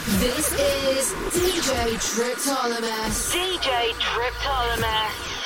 This is DJ Triptolemus. DJ Triptolemus.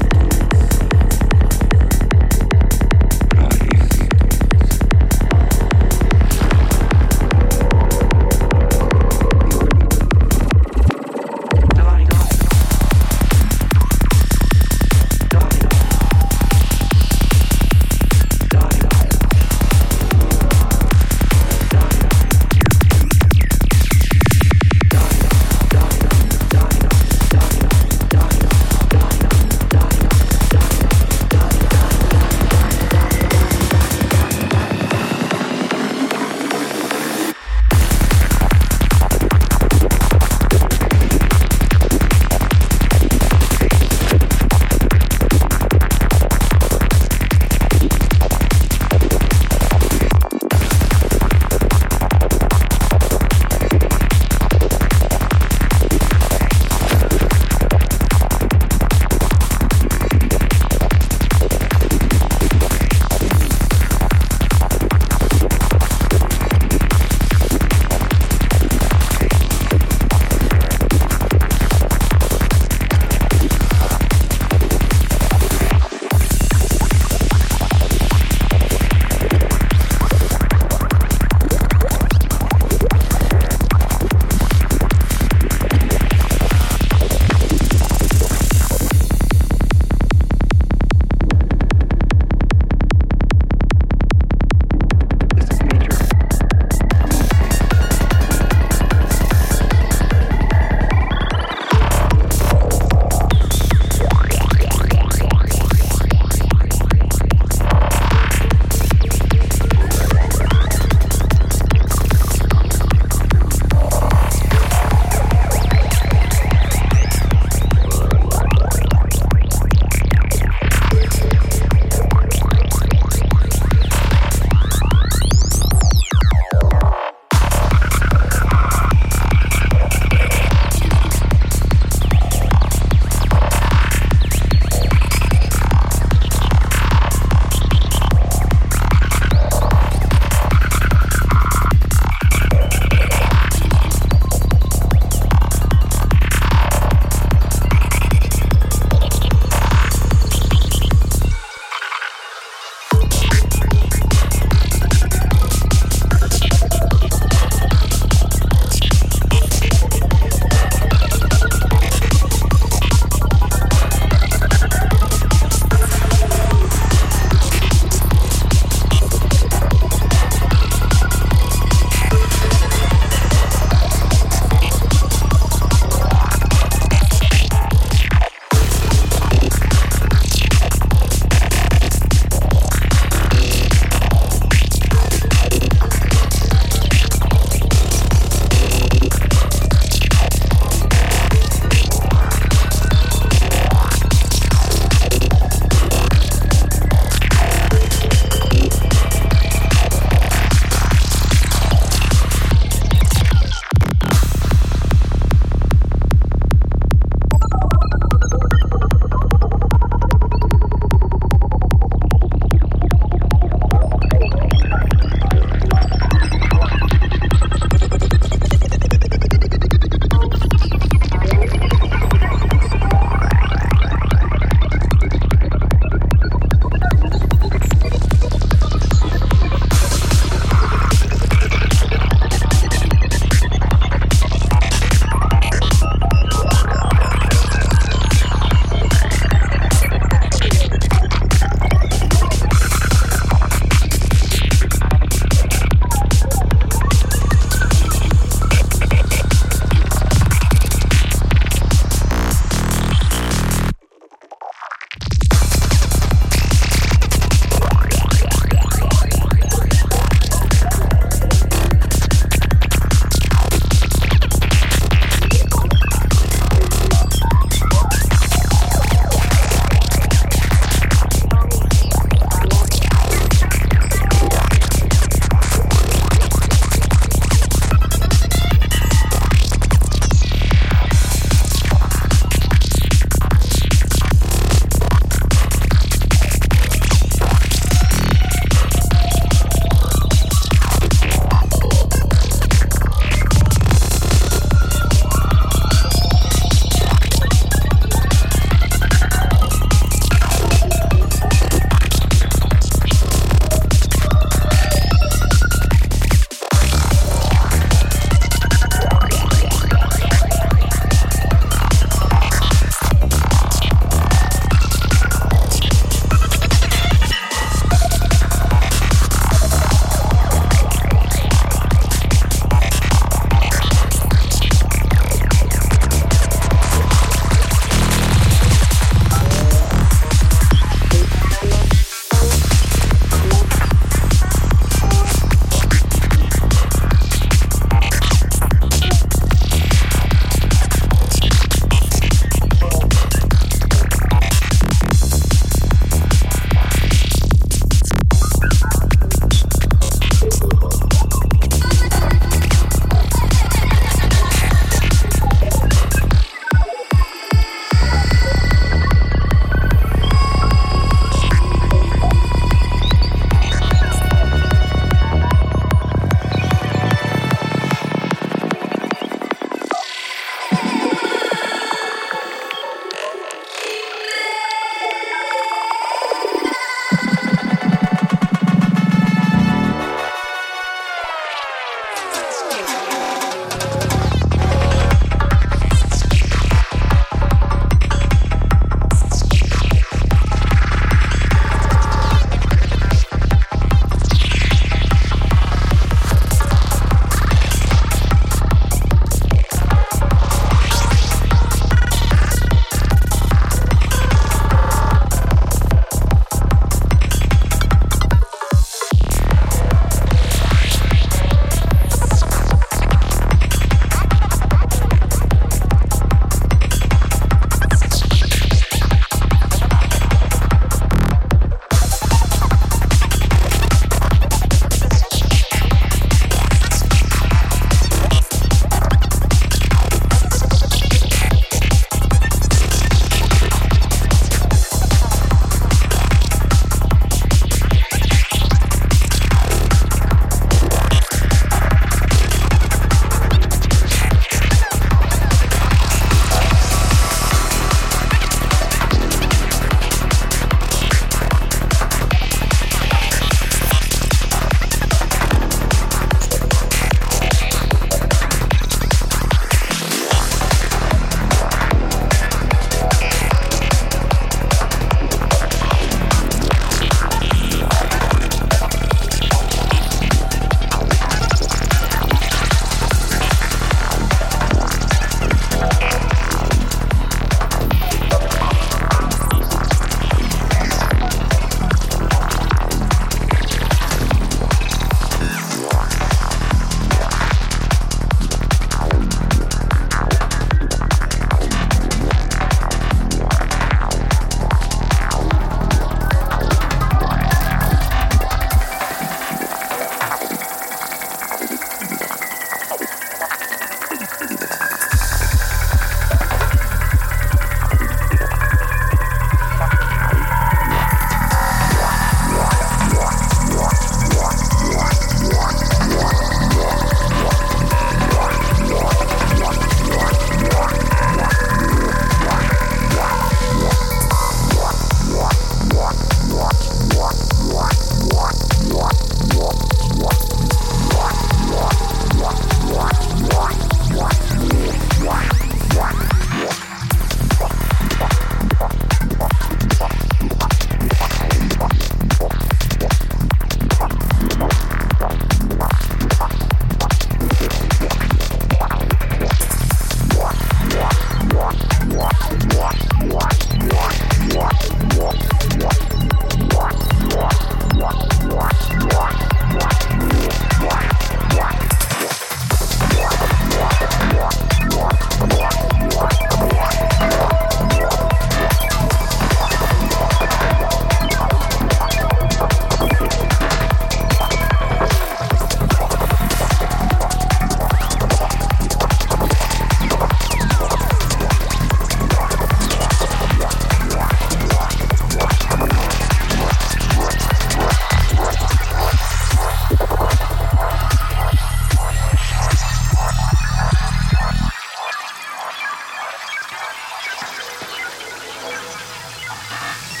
Ha ha ha!